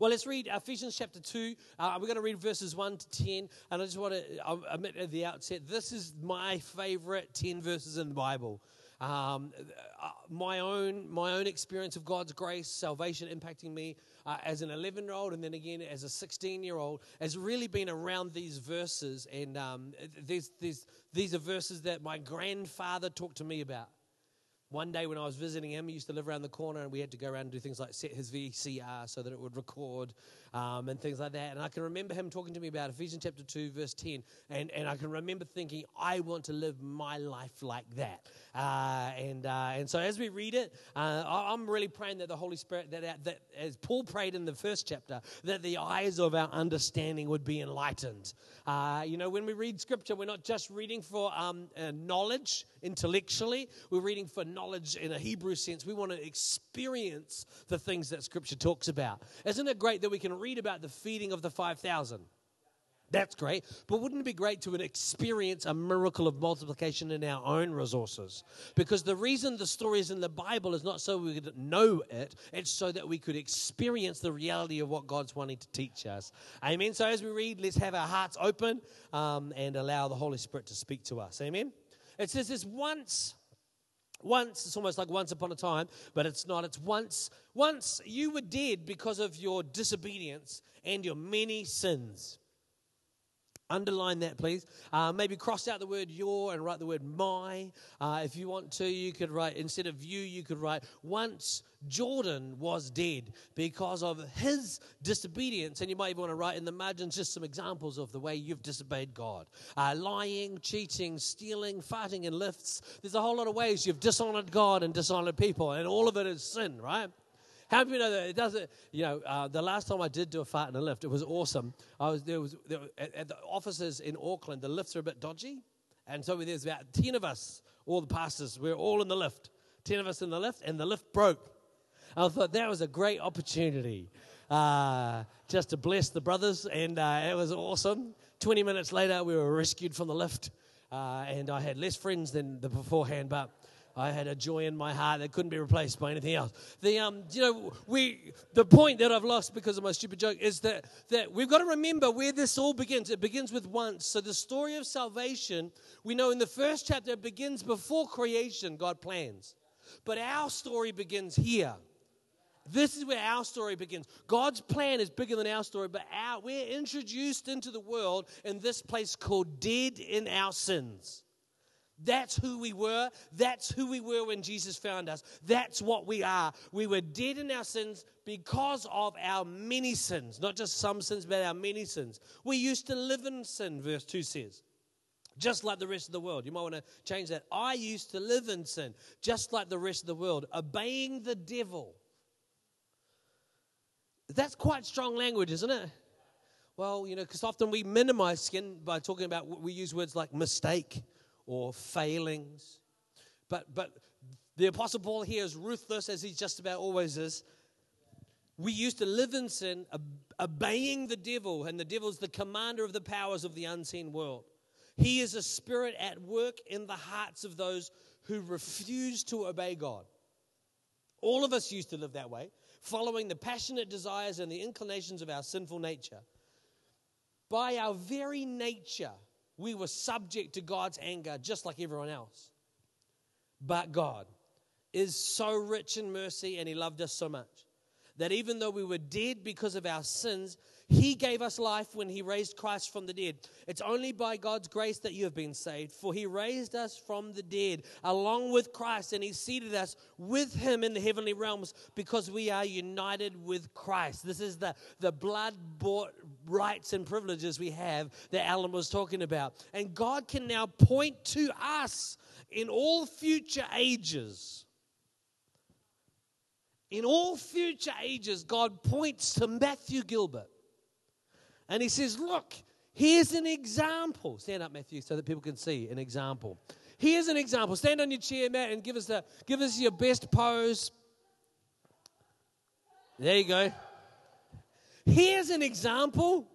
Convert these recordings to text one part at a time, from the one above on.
Well, let's read Ephesians chapter 2. Uh, we're going to read verses 1 to 10. And I just want to admit at the outset, this is my favorite 10 verses in the Bible. Um, uh, my own my own experience of God's grace, salvation impacting me uh, as an 11 year old, and then again as a 16 year old, has really been around these verses. And um, these are verses that my grandfather talked to me about. One day when I was visiting him, he used to live around the corner, and we had to go around and do things like set his VCR so that it would record um, and things like that. And I can remember him talking to me about Ephesians chapter 2, verse 10. And, and I can remember thinking, I want to live my life like that. Uh, and, uh, and so as we read it, uh, I'm really praying that the Holy Spirit, that, that as Paul prayed in the first chapter, that the eyes of our understanding would be enlightened. Uh, you know, when we read scripture, we're not just reading for um, uh, knowledge intellectually, we're reading for knowledge in a Hebrew sense. We want to experience the things that scripture talks about. Isn't it great that we can read about the feeding of the 5,000? That's great. But wouldn't it be great to experience a miracle of multiplication in our own resources? Because the reason the story is in the Bible is not so we could know it, it's so that we could experience the reality of what God's wanting to teach us. Amen. So as we read, let's have our hearts open um, and allow the Holy Spirit to speak to us. Amen. It says this once. Once, it's almost like once upon a time, but it's not. It's once. Once you were dead because of your disobedience and your many sins. Underline that, please. Uh, maybe cross out the word your and write the word my. Uh, if you want to, you could write, instead of you, you could write, once Jordan was dead because of his disobedience. And you might even want to write in the margins just some examples of the way you've disobeyed God uh, lying, cheating, stealing, farting in lifts. There's a whole lot of ways you've dishonored God and dishonored people, and all of it is sin, right? How many know that it doesn't? You know, uh, the last time I did do a fart in a lift, it was awesome. I was there was there, at, at, the offices in Auckland. The lifts are a bit dodgy, and so there's about ten of us, all the pastors. We're all in the lift. Ten of us in the lift, and the lift broke. I thought that was a great opportunity uh, just to bless the brothers, and uh, it was awesome. Twenty minutes later, we were rescued from the lift, uh, and I had less friends than the beforehand, but I had a joy in my heart that couldn't be replaced by anything else. The um, you know, we the point that I've lost because of my stupid joke is that that we've got to remember where this all begins. It begins with once. So the story of salvation, we know in the first chapter it begins before creation. God plans, but our story begins here. This is where our story begins. God's plan is bigger than our story, but our, we're introduced into the world in this place called dead in our sins. That's who we were. That's who we were when Jesus found us. That's what we are. We were dead in our sins because of our many sins, not just some sins, but our many sins. We used to live in sin, verse 2 says, just like the rest of the world. You might want to change that. I used to live in sin, just like the rest of the world, obeying the devil. That's quite strong language, isn't it? Well, you know, because often we minimize sin by talking about, we use words like mistake or failings. But, but the Apostle Paul here is ruthless, as he just about always is. We used to live in sin, obeying the devil, and the devil is the commander of the powers of the unseen world. He is a spirit at work in the hearts of those who refuse to obey God. All of us used to live that way, following the passionate desires and the inclinations of our sinful nature. By our very nature, we were subject to God's anger just like everyone else. But God is so rich in mercy and He loved us so much that even though we were dead because of our sins, he gave us life when He raised Christ from the dead. It's only by God's grace that you have been saved, for He raised us from the dead along with Christ, and He seated us with Him in the heavenly realms because we are united with Christ. This is the, the blood bought rights and privileges we have that Alan was talking about. And God can now point to us in all future ages. In all future ages, God points to Matthew Gilbert and he says, Look, here's an example. Stand up, Matthew, so that people can see an example. Here's an example. Stand on your chair, Matt, and give us, the, give us your best pose. There you go. Here's an example.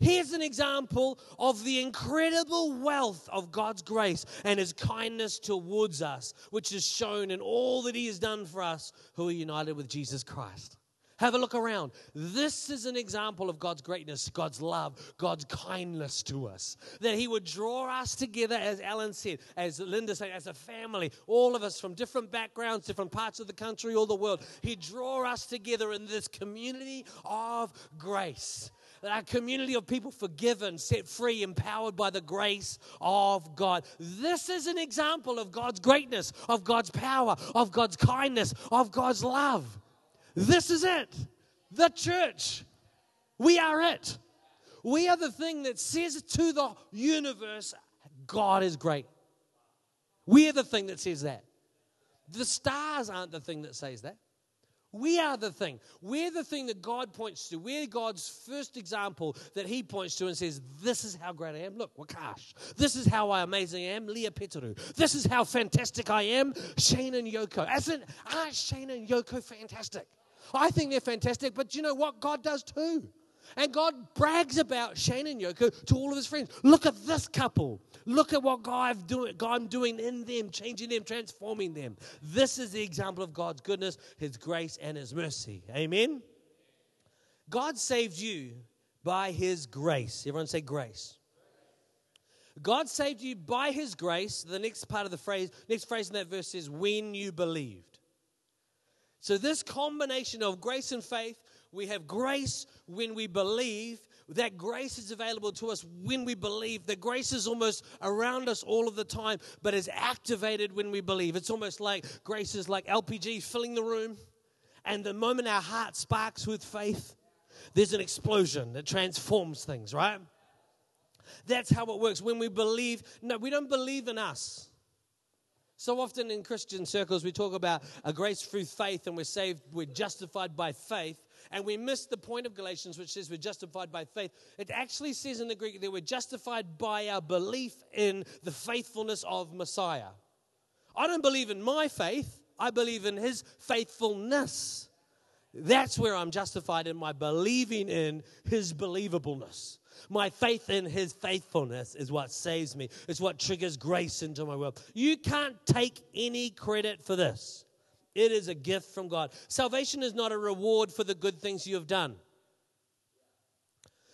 Here's an example of the incredible wealth of God's grace and His kindness towards us, which is shown in all that He has done for us who are united with Jesus Christ. Have a look around. This is an example of God's greatness, God's love, God's kindness to us. That He would draw us together, as Alan said, as Linda said, as a family, all of us from different backgrounds, different parts of the country, all the world. He'd draw us together in this community of grace. That our community of people forgiven, set free, empowered by the grace of God. This is an example of God's greatness, of God's power, of God's kindness, of God's love. This is it. The church. We are it. We are the thing that says to the universe, God is great. We are the thing that says that. The stars aren't the thing that says that. We are the thing. We're the thing that God points to. We're God's first example that He points to and says, This is how great I am. Look, Wakash. This is how amazing I am, Leah Peteru. This is how fantastic I am, Shane and Yoko. In, aren't Shane and Yoko fantastic? I think they're fantastic, but you know what? God does too. And God brags about Shane and Yoko to all of his friends. Look at this couple. Look at what God, I'm doing in them, changing them, transforming them. This is the example of God's goodness, His grace, and His mercy. Amen? God saved you by His grace. Everyone say grace. God saved you by His grace. The next part of the phrase, next phrase in that verse says, when you believed. So, this combination of grace and faith, we have grace when we believe. That grace is available to us when we believe. The grace is almost around us all of the time, but is activated when we believe. It's almost like grace is like LPG filling the room. And the moment our heart sparks with faith, there's an explosion that transforms things, right? That's how it works. When we believe, no, we don't believe in us. So often in Christian circles, we talk about a grace through faith and we're saved, we're justified by faith. And we miss the point of Galatians, which says we're justified by faith. It actually says in the Greek that we're justified by our belief in the faithfulness of Messiah. I don't believe in my faith, I believe in his faithfulness. That's where I'm justified in my believing in his believableness. My faith in his faithfulness is what saves me. It's what triggers grace into my world. You can't take any credit for this. It is a gift from God. Salvation is not a reward for the good things you have done.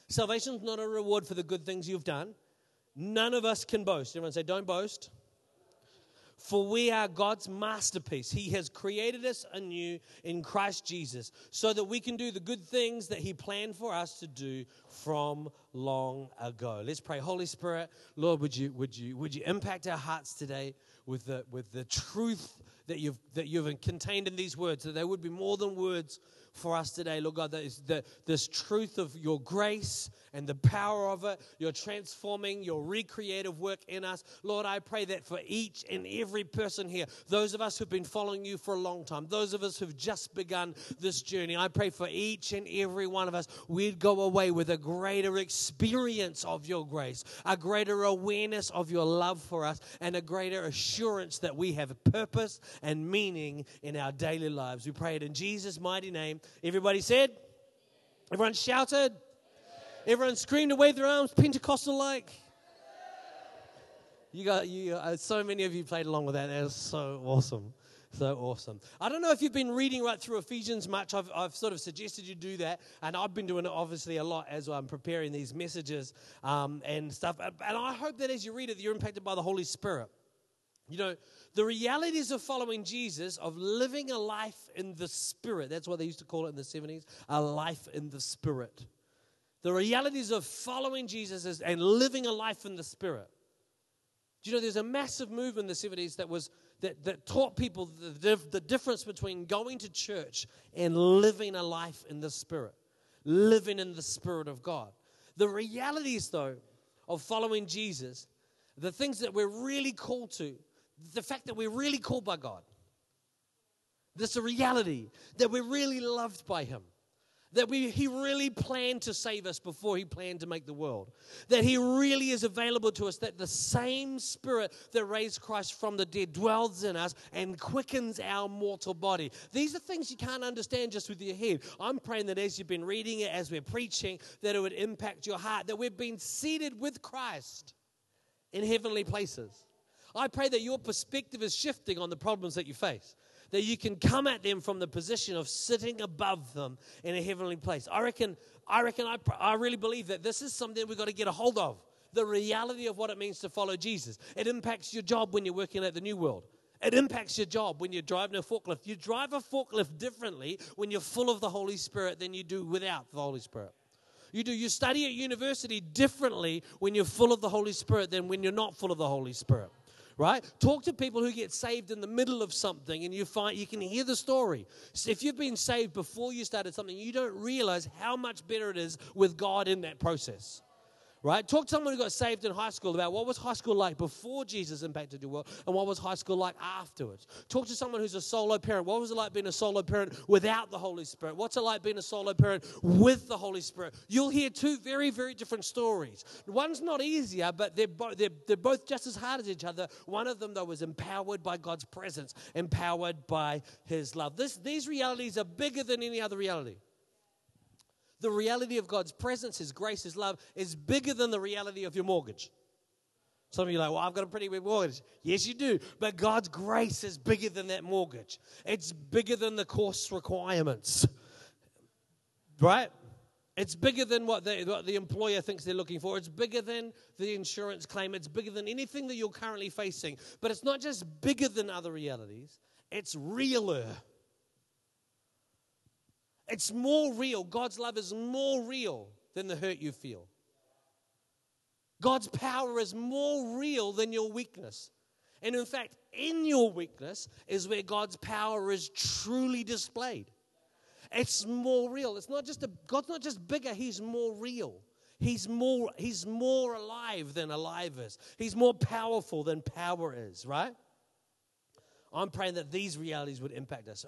Salvation is not a reward for the good things you've done. None of us can boast. Everyone say, don't boast. For we are God's masterpiece. He has created us anew in Christ Jesus so that we can do the good things that He planned for us to do from long ago. Let's pray. Holy Spirit, Lord, would you, would you, would you impact our hearts today with the, with the truth that you've, that you've contained in these words, that they would be more than words for us today, Lord God, that is the, this truth of your grace and the power of it, your transforming, your recreative work in us. Lord, I pray that for each and every person here, those of us who've been following you for a long time, those of us who've just begun this journey, I pray for each and every one of us, we'd go away with a greater experience of your grace, a greater awareness of your love for us, and a greater assurance that we have purpose and meaning in our daily lives. We pray it in Jesus' mighty name. Everybody said? Everyone shouted? Everyone screamed and waved their arms, Pentecostal like. You got you. Uh, so many of you played along with that. That was so awesome, so awesome. I don't know if you've been reading right through Ephesians much. I've, I've sort of suggested you do that, and I've been doing it obviously a lot as I'm preparing these messages um, and stuff. And I hope that as you read it, you're impacted by the Holy Spirit. You know, the realities of following Jesus, of living a life in the Spirit, that's what they used to call it in the 70s, a life in the Spirit. The realities of following Jesus is, and living a life in the Spirit. Do you know there's a massive move in the 70s that was that, that taught people the, the difference between going to church and living a life in the Spirit, living in the Spirit of God. The realities, though, of following Jesus, the things that we're really called to, the fact that we're really called by God. This a reality that we're really loved by Him. That we, He really planned to save us before He planned to make the world. That He really is available to us. That the same Spirit that raised Christ from the dead dwells in us and quickens our mortal body. These are things you can't understand just with your head. I'm praying that as you've been reading it, as we're preaching, that it would impact your heart. That we've been seated with Christ in heavenly places. I pray that your perspective is shifting on the problems that you face. that you can come at them from the position of sitting above them in a heavenly place. I reckon, I reckon, I, I really believe that this is something we've got to get a hold of. The reality of what it means to follow Jesus. It impacts your job when you're working at the New World. It impacts your job when you're driving a forklift. You drive a forklift differently when you're full of the Holy Spirit than you do without the Holy Spirit. You do. You study at university differently when you're full of the Holy Spirit than when you're not full of the Holy Spirit. Right? Talk to people who get saved in the middle of something and you find you can hear the story. So if you've been saved before you started something, you don't realize how much better it is with God in that process right? Talk to someone who got saved in high school about what was high school like before Jesus impacted your world and what was high school like afterwards. Talk to someone who's a solo parent. What was it like being a solo parent without the Holy Spirit? What's it like being a solo parent with the Holy Spirit? You'll hear two very, very different stories. One's not easier, but they're, bo- they're, they're both just as hard as each other. One of them, though, was empowered by God's presence, empowered by His love. This, these realities are bigger than any other reality the reality of God's presence, His grace, His love is bigger than the reality of your mortgage. Some of you are like, well, I've got a pretty big mortgage. Yes, you do. But God's grace is bigger than that mortgage, it's bigger than the course requirements. Right? It's bigger than what what the employer thinks they're looking for. It's bigger than the insurance claim. It's bigger than anything that you're currently facing. But it's not just bigger than other realities, it's realer. It's more real. God's love is more real than the hurt you feel. God's power is more real than your weakness. And in fact, in your weakness is where God's power is truly displayed. It's more real. It's not just a, God's not just bigger, He's more real. He's more, he's more alive than alive is. He's more powerful than power is, right? I'm praying that these realities would impact us.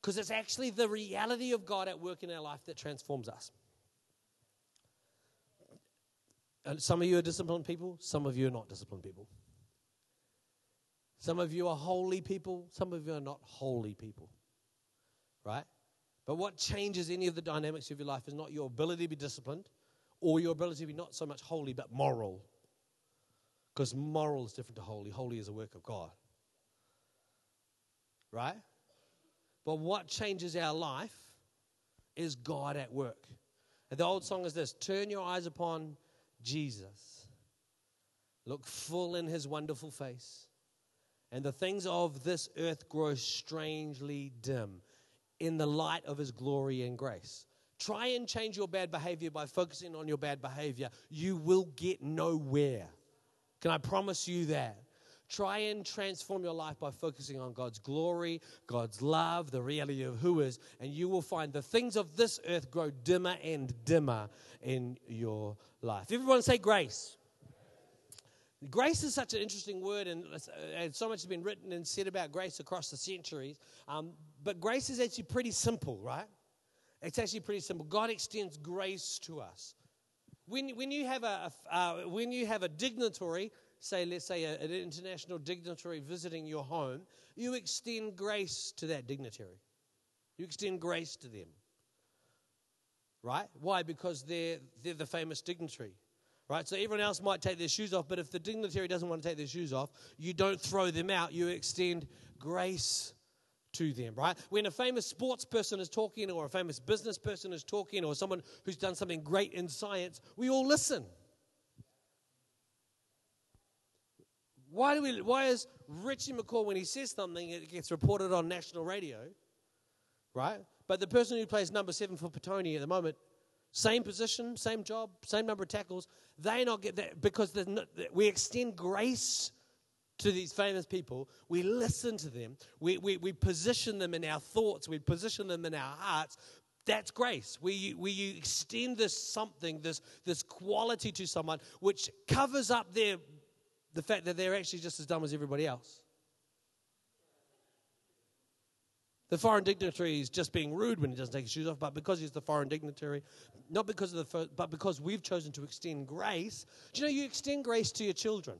Because it's actually the reality of God at work in our life that transforms us. And some of you are disciplined people, some of you are not disciplined people. Some of you are holy people, some of you are not holy people. Right? But what changes any of the dynamics of your life is not your ability to be disciplined or your ability to be not so much holy but moral. Because moral is different to holy. Holy is a work of God. Right? But what changes our life is God at work. And the old song is this Turn your eyes upon Jesus, look full in his wonderful face, and the things of this earth grow strangely dim in the light of his glory and grace. Try and change your bad behavior by focusing on your bad behavior. You will get nowhere. Can I promise you that? Try and transform your life by focusing on God's glory, God's love, the reality of who is, and you will find the things of this earth grow dimmer and dimmer in your life. Everyone say grace. Grace is such an interesting word, and, and so much has been written and said about grace across the centuries. Um, but grace is actually pretty simple, right? It's actually pretty simple. God extends grace to us. When, when, you, have a, uh, when you have a dignitary say, let's say, a, an international dignitary visiting your home, you extend grace to that dignitary. You extend grace to them. Right? Why? Because they're, they're the famous dignitary. Right? So everyone else might take their shoes off, but if the dignitary doesn't want to take their shoes off, you don't throw them out, you extend grace to them, right? When a famous sports person is talking, or a famous business person is talking, or someone who's done something great in science, we all listen. Why, do we, why is Richie McCaw, when he says something, it gets reported on national radio, right? But the person who plays number seven for Petone at the moment, same position, same job, same number of tackles, they not get that because we extend grace to these famous people. We listen to them. We, we, we position them in our thoughts. We position them in our hearts. That's grace. We, we extend this something, this, this quality to someone which covers up their the fact that they're actually just as dumb as everybody else. The foreign dignitary is just being rude when he doesn't take his shoes off, but because he's the foreign dignitary, not because of the, but because we've chosen to extend grace. Do you know you extend grace to your children?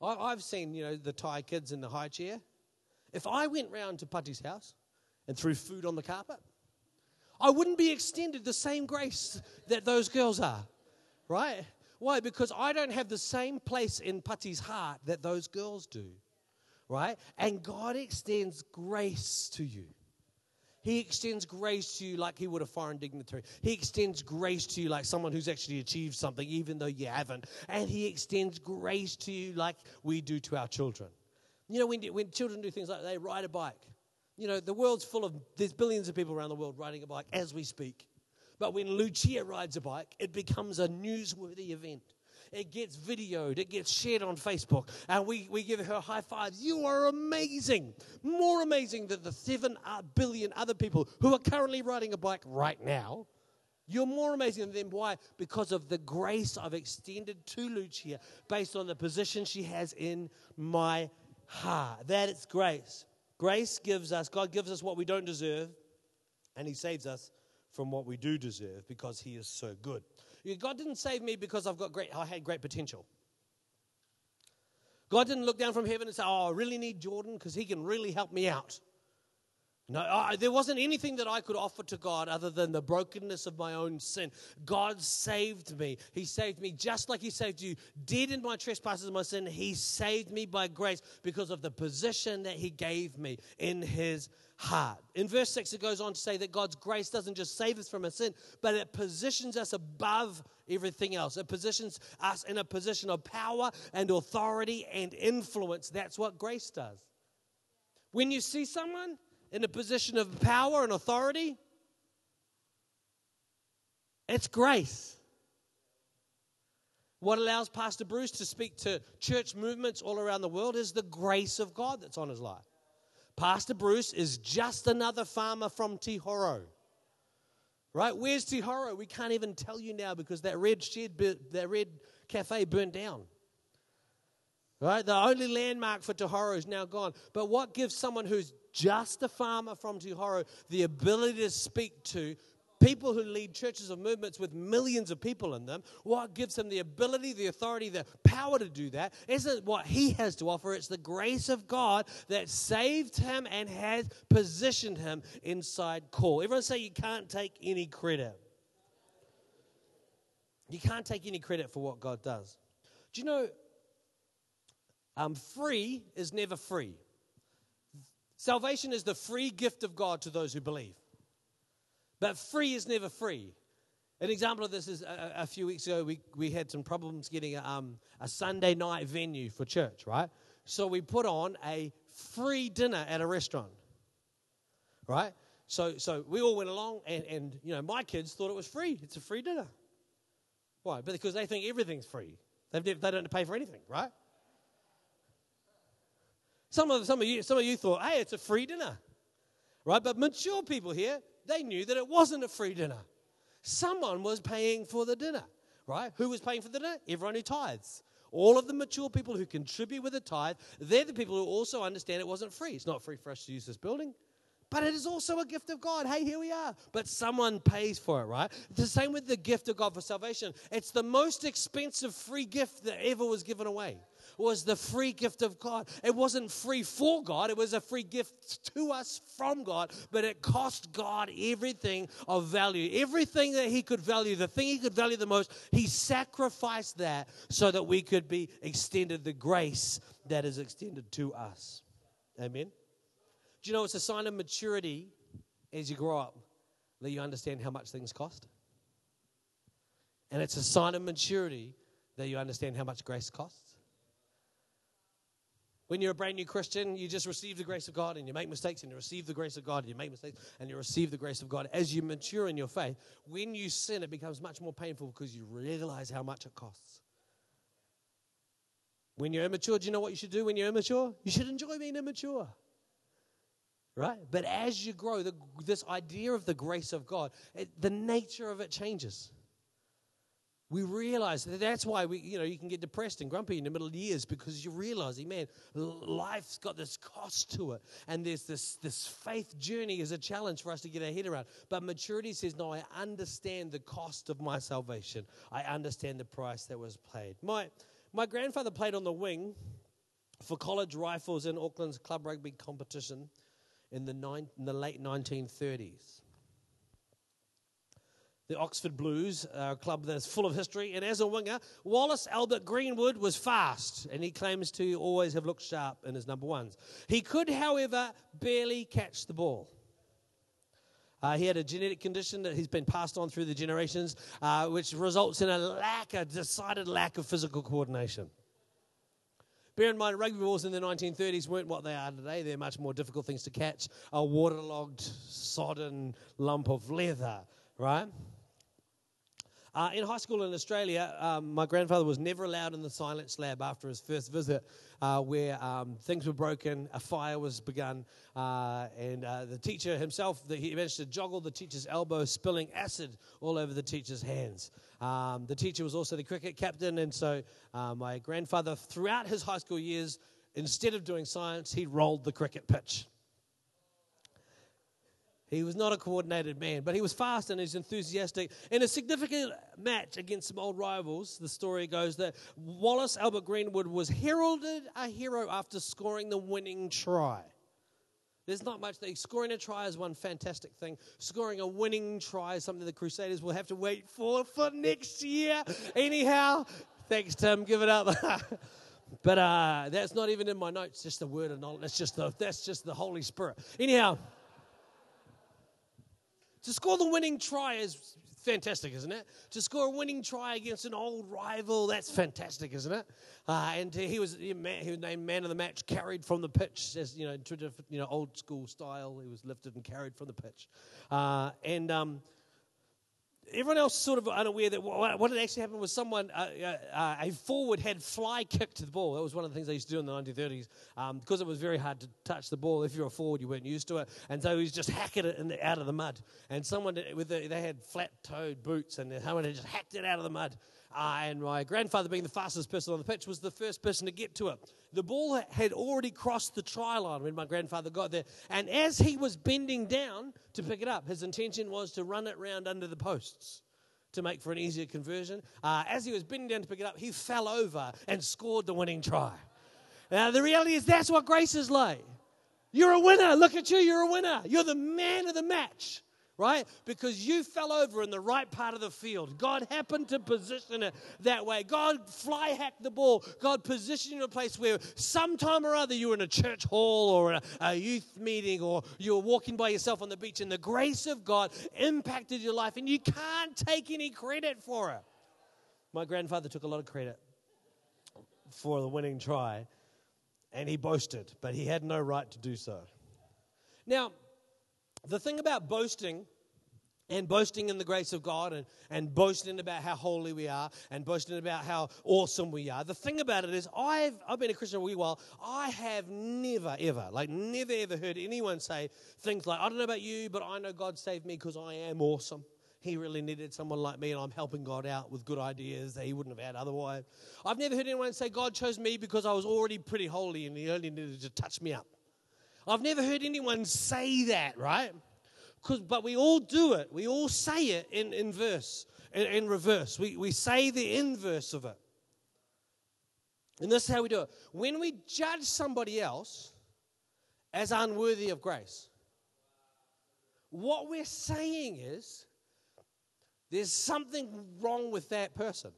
I, have seen, you know, the Thai kids in the high chair. If I went round to Putty's house and threw food on the carpet, I wouldn't be extended the same grace that those girls are, right? Why? Because I don't have the same place in Putty's heart that those girls do. right? And God extends grace to you. He extends grace to you like he would a foreign dignitary. He extends grace to you like someone who's actually achieved something, even though you haven't. And he extends grace to you like we do to our children. You know, when, when children do things like they ride a bike, you know, the world's full of, there's billions of people around the world riding a bike as we speak. But when Lucia rides a bike, it becomes a newsworthy event. It gets videoed, it gets shared on Facebook, and we, we give her high fives. You are amazing. More amazing than the seven uh, billion other people who are currently riding a bike right now. You're more amazing than them. Why? Because of the grace I've extended to Lucia based on the position she has in my heart. That is grace. Grace gives us, God gives us what we don't deserve, and He saves us from what we do deserve because He is so good. God didn't save me because I've got great, I had great potential. God didn't look down from heaven and say, Oh, I really need Jordan because he can really help me out. No, I, there wasn't anything that I could offer to God other than the brokenness of my own sin. God saved me. He saved me just like He saved you. Dead in my trespasses and my sin, He saved me by grace because of the position that He gave me in His heart. In verse 6, it goes on to say that God's grace doesn't just save us from our sin, but it positions us above everything else. It positions us in a position of power and authority and influence. That's what grace does. When you see someone, in a position of power and authority? It's grace. What allows Pastor Bruce to speak to church movements all around the world is the grace of God that's on his life. Pastor Bruce is just another farmer from Te Horo. Right? Where's Te Horo? We can't even tell you now because that red shed, that red cafe burned down. Right? The only landmark for Te Horo is now gone. But what gives someone who's just a farmer from Te Horo the ability to speak to people who lead churches of movements with millions of people in them, what gives him the ability, the authority, the power to do that isn't what he has to offer. It's the grace of God that saved him and has positioned him inside call. Everyone say you can't take any credit. You can't take any credit for what God does. Do you know, um, free is never free. Salvation is the free gift of God to those who believe. But free is never free. An example of this is a, a few weeks ago, we, we had some problems getting a, um, a Sunday night venue for church, right? So we put on a free dinner at a restaurant, right? So, so we all went along, and, and you know, my kids thought it was free. It's a free dinner. Why? Because they think everything's free. They've, they don't have to pay for anything, right? Some of, some, of you, some of you thought, hey, it's a free dinner, right? But mature people here, they knew that it wasn't a free dinner. Someone was paying for the dinner, right? Who was paying for the dinner? Everyone who tithes. All of the mature people who contribute with a tithe, they're the people who also understand it wasn't free. It's not free for us to use this building. But it is also a gift of God. Hey, here we are. But someone pays for it, right? The same with the gift of God for salvation. It's the most expensive free gift that ever was given away was the free gift of God. It wasn't free for God, it was a free gift to us from God, but it cost God everything of value. Everything that He could value, the thing He could value the most, He sacrificed that so that we could be extended the grace that is extended to us. Amen. Do you know it's a sign of maturity as you grow up that you understand how much things cost? And it's a sign of maturity that you understand how much grace costs. When you're a brand new Christian, you just receive the grace of God and you make mistakes and you receive the grace of God and you make mistakes and you receive the grace of God. As you mature in your faith, when you sin, it becomes much more painful because you realize how much it costs. When you're immature, do you know what you should do when you're immature? You should enjoy being immature. Right? But as you grow, the, this idea of the grace of God, it, the nature of it changes we realize that that's why we, you know, you can get depressed and grumpy in the middle of the years because you're realizing, man, life's got this cost to it. And there's this, this faith journey is a challenge for us to get our head around. But maturity says, no, I understand the cost of my salvation. I understand the price that was paid. My, my grandfather played on the wing for college rifles in Auckland's club rugby competition in the, nine, in the late 1930s. The Oxford Blues, a club that's full of history. And as a winger, Wallace Albert Greenwood was fast, and he claims to always have looked sharp in his number ones. He could, however, barely catch the ball. Uh, he had a genetic condition that he's been passed on through the generations, uh, which results in a lack, a decided lack of physical coordination. Bear in mind, rugby balls in the 1930s weren't what they are today. They're much more difficult things to catch. A waterlogged, sodden lump of leather, right? Uh, in high school in Australia, um, my grandfather was never allowed in the science lab after his first visit, uh, where um, things were broken, a fire was begun, uh, and uh, the teacher himself, the, he managed to joggle the teacher's elbow, spilling acid all over the teacher's hands. Um, the teacher was also the cricket captain, and so uh, my grandfather, throughout his high school years, instead of doing science, he rolled the cricket pitch. He was not a coordinated man, but he was fast and he's enthusiastic. In a significant match against some old rivals, the story goes that Wallace Albert Greenwood was heralded a hero after scoring the winning try. There's not much. That, scoring a try is one fantastic thing. Scoring a winning try is something the Crusaders will have to wait for for next year. Anyhow, thanks, Tim. Give it up. but uh, that's not even in my notes. Just the word of knowledge. That's just the that's just the Holy Spirit. Anyhow. To score the winning try is fantastic, isn't it? To score a winning try against an old rival, that's fantastic, isn't it? Uh, and he was he was named man of the match, carried from the pitch, as you know, you know, old school style. He was lifted and carried from the pitch, uh, and. Um, everyone else sort of unaware that what, had actually happened was someone, uh, uh, uh, a forward had fly kicked the ball. That was one of the things they used to do in the 1930s um, because it was very hard to touch the ball. If you're a forward, you weren't used to it. And so he was just hacking it the, out of the mud. And someone, with the, they had flat toed boots, and someone had just hacked it out of the mud. Uh, and my grandfather, being the fastest person on the pitch, was the first person to get to it. The ball had already crossed the try line when my grandfather got there. And as he was bending down to pick it up, his intention was to run it round under the posts to make for an easier conversion. Uh, as he was bending down to pick it up, he fell over and scored the winning try. Now, the reality is that's what grace is like. You're a winner. Look at you. You're a winner. You're the man of the match right? Because you fell over in the right part of the field. God happened to position it that way. God fly hacked the ball. God positioned you in a place where sometime or other you were in a church hall or a, a youth meeting or you were walking by yourself on the beach and the grace of God impacted your life and you can't take any credit for it. My grandfather took a lot of credit for the winning try and he boasted, but he had no right to do so. Now, the thing about boasting and boasting in the grace of God and, and boasting about how holy we are and boasting about how awesome we are. The thing about it is, I've, I've been a Christian a wee while. I have never, ever, like, never, ever heard anyone say things like, I don't know about you, but I know God saved me because I am awesome. He really needed someone like me, and I'm helping God out with good ideas that He wouldn't have had otherwise. I've never heard anyone say, God chose me because I was already pretty holy and He only needed to touch me up. I've never heard anyone say that, right? But we all do it. We all say it in, in verse, in, in reverse. We, we say the inverse of it. And this is how we do it. When we judge somebody else as unworthy of grace, what we're saying is there's something wrong with that person.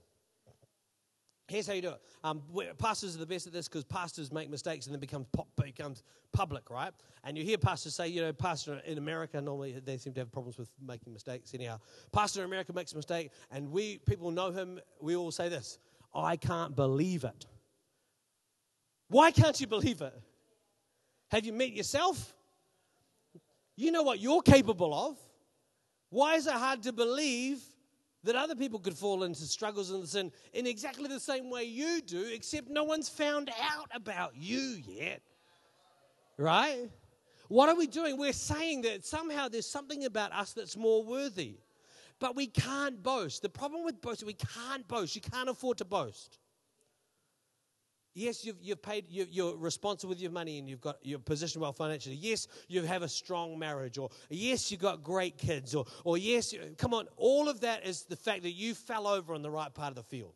Here's how you do it. Um, pastors are the best at this because pastors make mistakes and then becomes pop, becomes public, right? And you hear pastors say, you know, pastor in America normally they seem to have problems with making mistakes. Anyhow, pastor in America makes a mistake, and we people know him. We all say this: I can't believe it. Why can't you believe it? Have you met yourself? You know what you're capable of. Why is it hard to believe that other people could fall into struggles and sin in exactly the same way you do, except no one's found out about you yet. Right? What are we doing? We're saying that somehow there's something about us that's more worthy. But we can't boast. The problem with boasting, we can't boast. You can't afford to boast. Yes, you've, you've paid, you, are responsible with your money and you've got your position well financially. Yes, you have a strong marriage, or yes, you've got great kids, or, or yes, come on, all of that is the fact that you fell over on the right part of the field.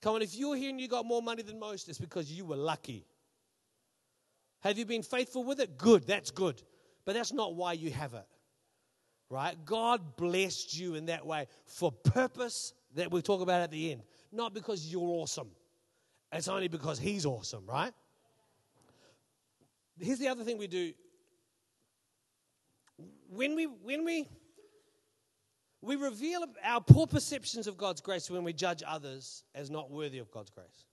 Come on, if you're here and you got more money than most, it's because you were lucky. Have you been faithful with it? Good, that's good. But that's not why you have it. right? God blessed you in that way for purpose that we'll talk about at the end, not because you're awesome. It's only because He's awesome, right? Here's the other thing we do. When we, when we, we reveal our poor perceptions of God's grace when we judge others as not worthy of God's grace.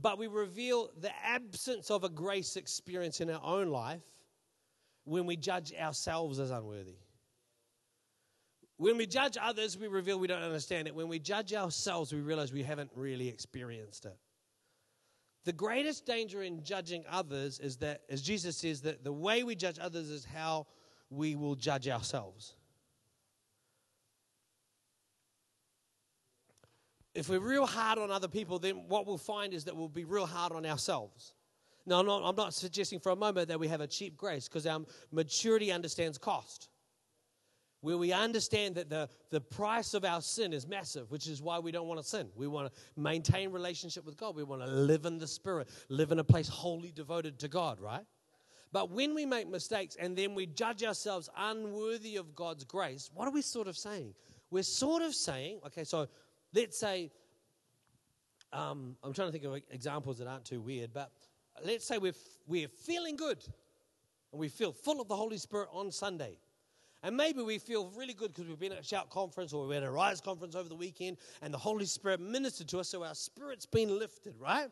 But we reveal the absence of a grace experience in our own life when we judge ourselves as unworthy. When we judge others, we reveal we don't understand it. When we judge ourselves, we realize we haven't really experienced it. The greatest danger in judging others is that, as Jesus says, that the way we judge others is how we will judge ourselves. If we're real hard on other people, then what we'll find is that we'll be real hard on ourselves. Now, I'm not, I'm not suggesting for a moment that we have a cheap grace because our maturity understands cost where we understand that the, the price of our sin is massive, which is why we don't want to sin. We want to maintain relationship with God. We want to live in the Spirit, live in a place wholly devoted to God, right? But when we make mistakes and then we judge ourselves unworthy of God's grace, what are we sort of saying? We're sort of saying, okay, so let's say, um, I'm trying to think of examples that aren't too weird, but let's say we're, we're feeling good and we feel full of the Holy Spirit on Sunday. And maybe we feel really good because we've been at a Shout conference or we had a Rise conference over the weekend and the Holy Spirit ministered to us, so our spirit's been lifted, right?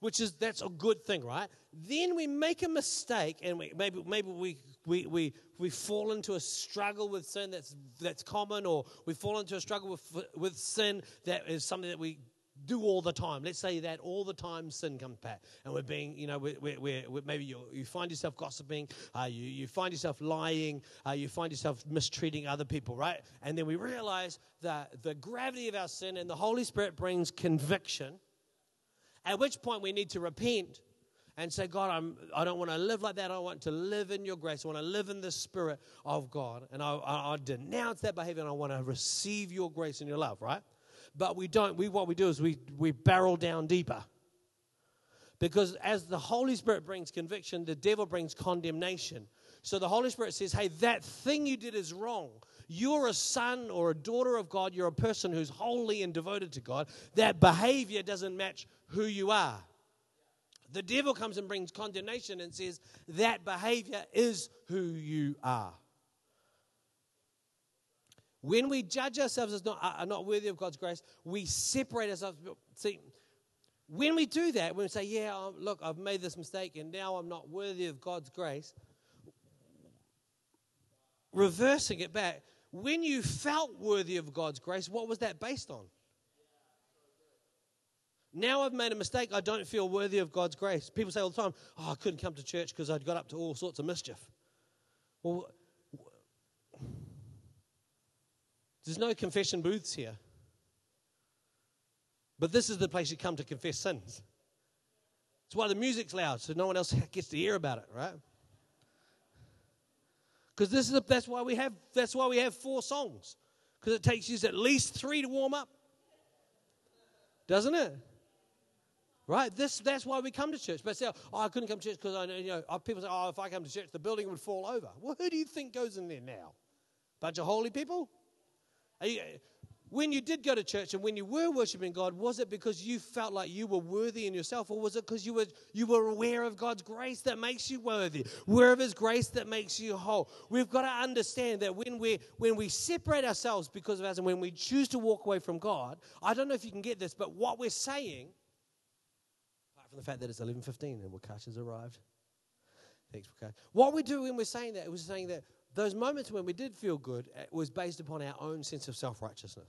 Which is, that's a good thing, right? Then we make a mistake and we, maybe, maybe we, we, we, we fall into a struggle with sin that's, that's common or we fall into a struggle with, with sin that is something that we do all the time. Let's say that all the time sin comes back, and we're being, you know, we're, we're, we're maybe you, you find yourself gossiping, uh, you, you find yourself lying, uh, you find yourself mistreating other people, right? And then we realize that the gravity of our sin and the Holy Spirit brings conviction, at which point we need to repent and say, God, I'm, I don't want to live like that. I want to live in your grace. I want to live in the Spirit of God. And I, I, I denounce that behavior and I want to receive your grace and your love, right? But we don't. We, what we do is we, we barrel down deeper. Because as the Holy Spirit brings conviction, the devil brings condemnation. So the Holy Spirit says, hey, that thing you did is wrong. You're a son or a daughter of God. You're a person who's holy and devoted to God. That behavior doesn't match who you are. The devil comes and brings condemnation and says, that behavior is who you are. When we judge ourselves as not, are not worthy of God's grace, we separate ourselves. See, when we do that, when we say, Yeah, um, look, I've made this mistake and now I'm not worthy of God's grace, reversing it back, when you felt worthy of God's grace, what was that based on? Now I've made a mistake, I don't feel worthy of God's grace. People say all the time, Oh, I couldn't come to church because I'd got up to all sorts of mischief. Well, There's no confession booths here. But this is the place you come to confess sins. That's why the music's loud, so no one else gets to hear about it, right? Because this is that's why we have that's why we have four songs. Because it takes you at least three to warm up. Doesn't it? Right? This that's why we come to church. But say, oh, I couldn't come to church because I you know people say, oh, if I come to church, the building would fall over. Well, who do you think goes in there now? Bunch of holy people? When you did go to church and when you were worshiping God, was it because you felt like you were worthy in yourself, or was it because you were you were aware of God's grace that makes you worthy, aware of His grace that makes you whole? We've got to understand that when we when we separate ourselves because of us, and when we choose to walk away from God, I don't know if you can get this, but what we're saying, apart from the fact that it's eleven fifteen and Wakash has arrived. Thanks, Wakash. What we do when we're saying that, we're saying that those moments when we did feel good eh, was based upon our own sense of self righteousness.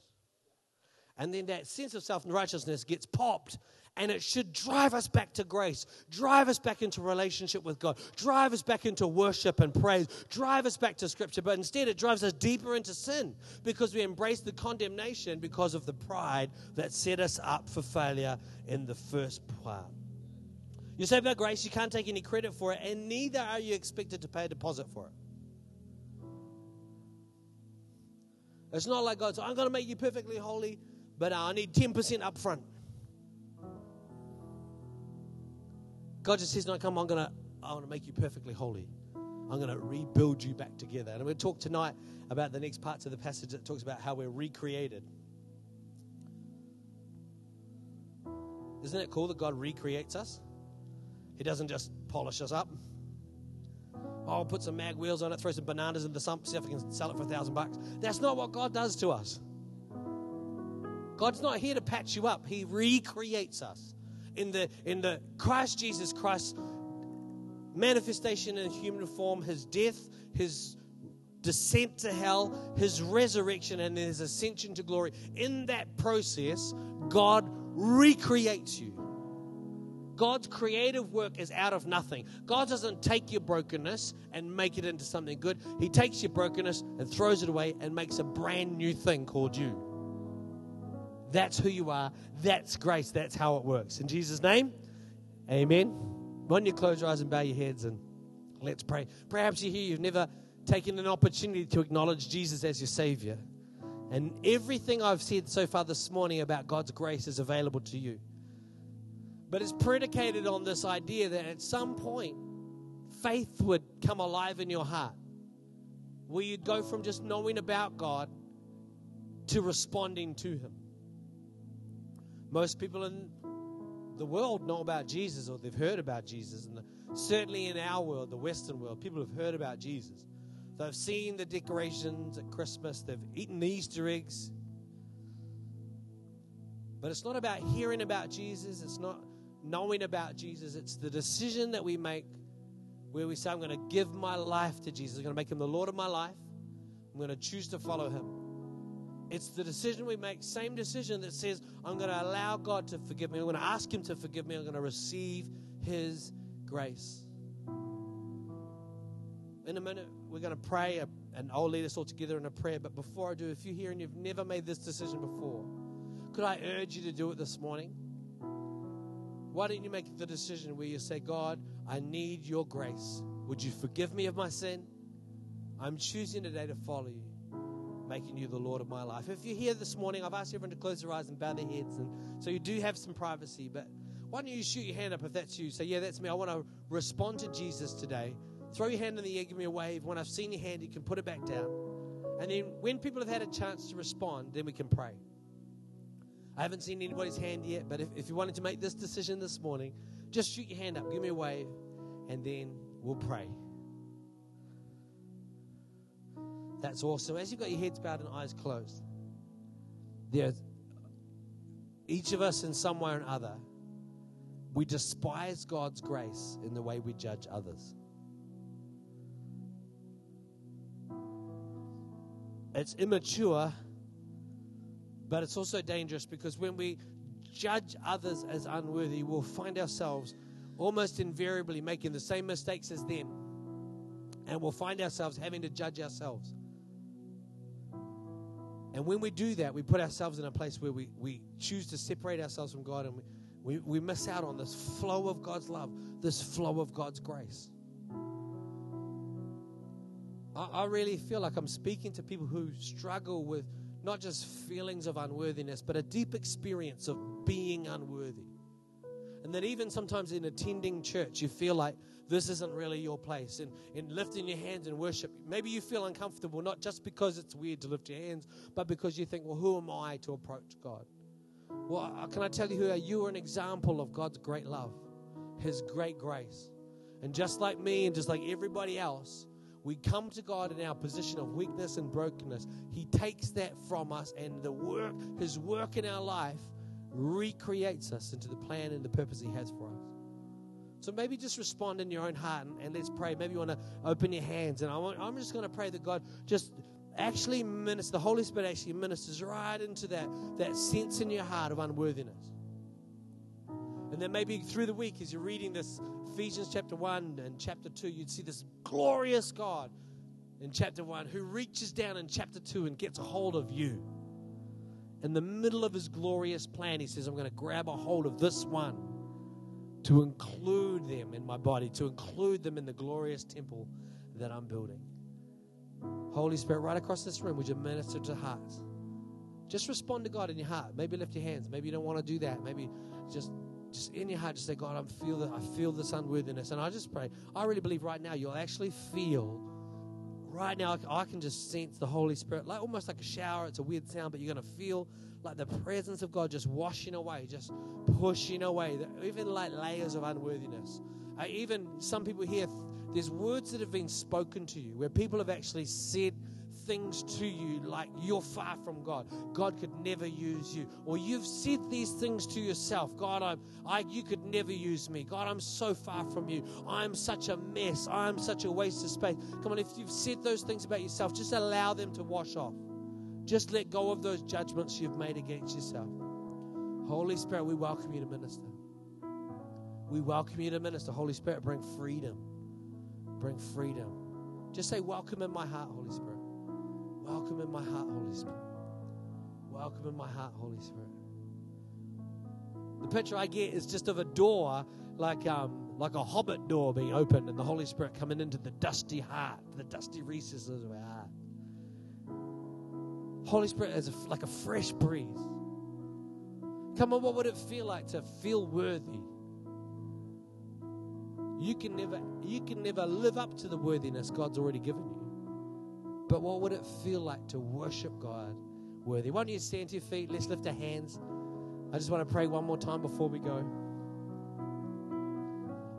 And then that sense of self righteousness gets popped, and it should drive us back to grace, drive us back into relationship with God, drive us back into worship and praise, drive us back to Scripture. But instead, it drives us deeper into sin because we embrace the condemnation because of the pride that set us up for failure in the first part. You're saved by grace, you can't take any credit for it, and neither are you expected to pay a deposit for it. It's not like God said, I'm going to make you perfectly holy, but I need 10% up front. God just says, No, come, I'm going to, I want to make you perfectly holy. I'm going to rebuild you back together. And to talk tonight about the next parts of the passage that talks about how we're recreated. Isn't it cool that God recreates us? He doesn't just polish us up. I'll put some mag wheels on it, throw some bananas in the sump, see if I can sell it for a thousand bucks. That's not what God does to us. God's not here to patch you up. He recreates us. In the in the Christ Jesus Christ manifestation in human form, his death, his descent to hell, his resurrection, and his ascension to glory. In that process, God recreates you. God's creative work is out of nothing. God doesn't take your brokenness and make it into something good. He takes your brokenness and throws it away and makes a brand new thing called you. That's who you are. That's grace. That's how it works. In Jesus' name, amen. Why don't you close your eyes and bow your heads and let's pray. Perhaps you're here, you've never taken an opportunity to acknowledge Jesus as your Savior. And everything I've said so far this morning about God's grace is available to you. But it's predicated on this idea that at some point, faith would come alive in your heart, where you'd go from just knowing about God to responding to Him. Most people in the world know about Jesus or they've heard about Jesus. And certainly in our world, the Western world, people have heard about Jesus. They've seen the decorations at Christmas, they've eaten the Easter eggs. But it's not about hearing about Jesus, it's not knowing about Jesus. It's the decision that we make where we say, I'm going to give my life to Jesus. I'm going to make him the Lord of my life. I'm going to choose to follow him. It's the decision we make, same decision that says, I'm going to allow God to forgive me. I'm going to ask him to forgive me. I'm going to receive his grace. In a minute, we're going to pray, and I'll lead us all together in a prayer. But before I do, if you're here and you've never made this decision before, could I urge you to do it this morning? Why don't you make the decision where you say, God, I need your grace. Would you forgive me of my sin? I'm choosing today to follow you, making you the Lord of my life. If you're here this morning, I've asked everyone to close their eyes and bow their heads. And so you do have some privacy, but why don't you shoot your hand up if that's you? Say, yeah, that's me. I want to respond to Jesus today. Throw your hand in the air, give me a wave. When I've seen your hand, you can put it back down. And then when people have had a chance to respond, then we can pray. I haven't seen anybody's hand yet, but if, if you wanted to make this decision this morning, just shoot your hand up, give me a wave, and then we'll pray. That's awesome. As you've got your heads bowed and eyes closed, there's each of us in some way or another, we despise God's grace in the way we judge others. It's immature but it's also dangerous because when we judge others as unworthy, we'll find ourselves almost invariably making the same mistakes as them. And we'll find ourselves having to judge ourselves. And when we do that, we put ourselves in a place where we, we choose to separate ourselves from God and we, we, we miss out on this flow of God's love, this flow of God's grace. I, I really feel like I'm speaking to people who struggle with not just feelings of unworthiness, but a deep experience of being unworthy. And that even sometimes in attending church, you feel like this isn't really your place. And in lifting your hands in worship, maybe you feel uncomfortable, not just because it's weird to lift your hands, but because you think, well, who am I to approach God? Well, uh, can I tell you who are you are an example of God's great love, His great grace. And just like me and just like everybody else, we come to God in our position of weakness and brokenness. He takes that from us, and the work, His work in our life, recreates us into the plan and the purpose He has for us. So maybe just respond in your own heart and, and let's pray. Maybe you want to open your hands, and want, I'm just going to pray that God just actually ministers, the Holy Spirit actually ministers right into that, that sense in your heart of unworthiness. And then maybe through the week, as you're reading this Ephesians chapter 1 and chapter 2, you'd see this glorious God in chapter 1 who reaches down in chapter 2 and gets a hold of you. In the middle of his glorious plan, he says, I'm going to grab a hold of this one to include them in my body, to include them in the glorious temple that I'm building. Holy Spirit, right across this room, would you minister to hearts? Just respond to God in your heart. Maybe lift your hands. Maybe you don't want to do that. Maybe just just in your heart, just say, God, I feel that I feel this unworthiness. And I just pray, I really believe right now you'll actually feel right now I can just sense the Holy Spirit, like almost like a shower. It's a weird sound, but you're gonna feel like the presence of God just washing away, just pushing away, even like layers of unworthiness. Uh, even some people here, there's words that have been spoken to you where people have actually said things to you like you're far from God. God could never use you. Or you've said these things to yourself. God, I'm, I, you could never use me. God, I'm so far from you. I'm such a mess. I'm such a waste of space. Come on, if you've said those things about yourself, just allow them to wash off. Just let go of those judgments you've made against yourself. Holy Spirit, we welcome you to minister. We welcome you to minister. Holy Spirit, bring freedom. Bring freedom. Just say, Welcome in my heart, Holy Spirit. Welcome in my heart, Holy Spirit. Welcome in my heart, Holy Spirit. The picture I get is just of a door, like um, like a hobbit door being opened, and the Holy Spirit coming into the dusty heart, the dusty recesses of our heart. Holy Spirit is a, like a fresh breeze. Come on, what would it feel like to feel worthy? You can never, you can never live up to the worthiness God's already given you. But what would it feel like to worship God worthy? Why don't you stand to your feet? Let's lift our hands. I just want to pray one more time before we go.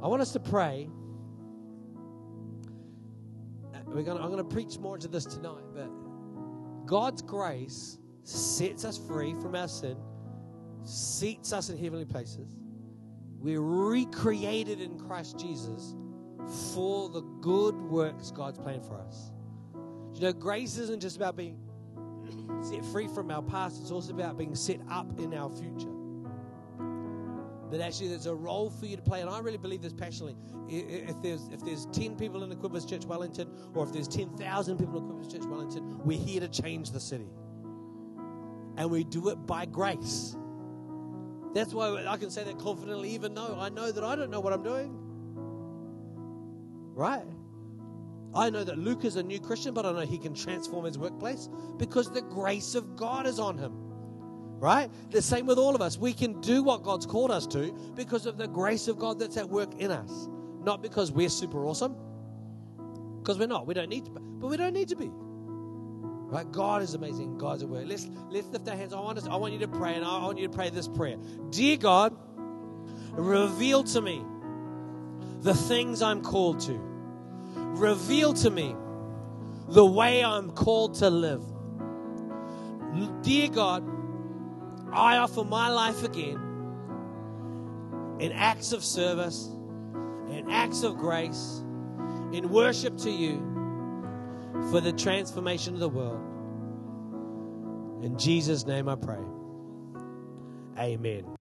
I want us to pray. We're gonna, I'm going to preach more into this tonight, but God's grace sets us free from our sin, seats us in heavenly places. We're recreated in Christ Jesus for the good works God's planned for us. You know, grace isn't just about being set free from our past, it's also about being set up in our future. That actually there's a role for you to play, and I really believe this passionately. If there's if there's ten people in Equippers Church Wellington, or if there's ten thousand people in Equippers Church Wellington, we're here to change the city, and we do it by grace. That's why I can say that confidently, even though I know that I don't know what I'm doing. Right? I know that Luke is a new Christian, but I know he can transform his workplace because the grace of God is on him. Right? The same with all of us. We can do what God's called us to because of the grace of God that's at work in us. Not because we're super awesome. Because we're not. We don't need to. But we don't need to be. Right? God is amazing. God's at work. Let's let's lift our hands. I want us, I want you to pray, and I want you to pray this prayer. Dear God, reveal to me the things I'm called to reveal to me the way I'm called to live. Dear God, I offer my life again in acts of service, in acts of grace, in worship to you for the transformation of the world. In Jesus' name I pray. Amen.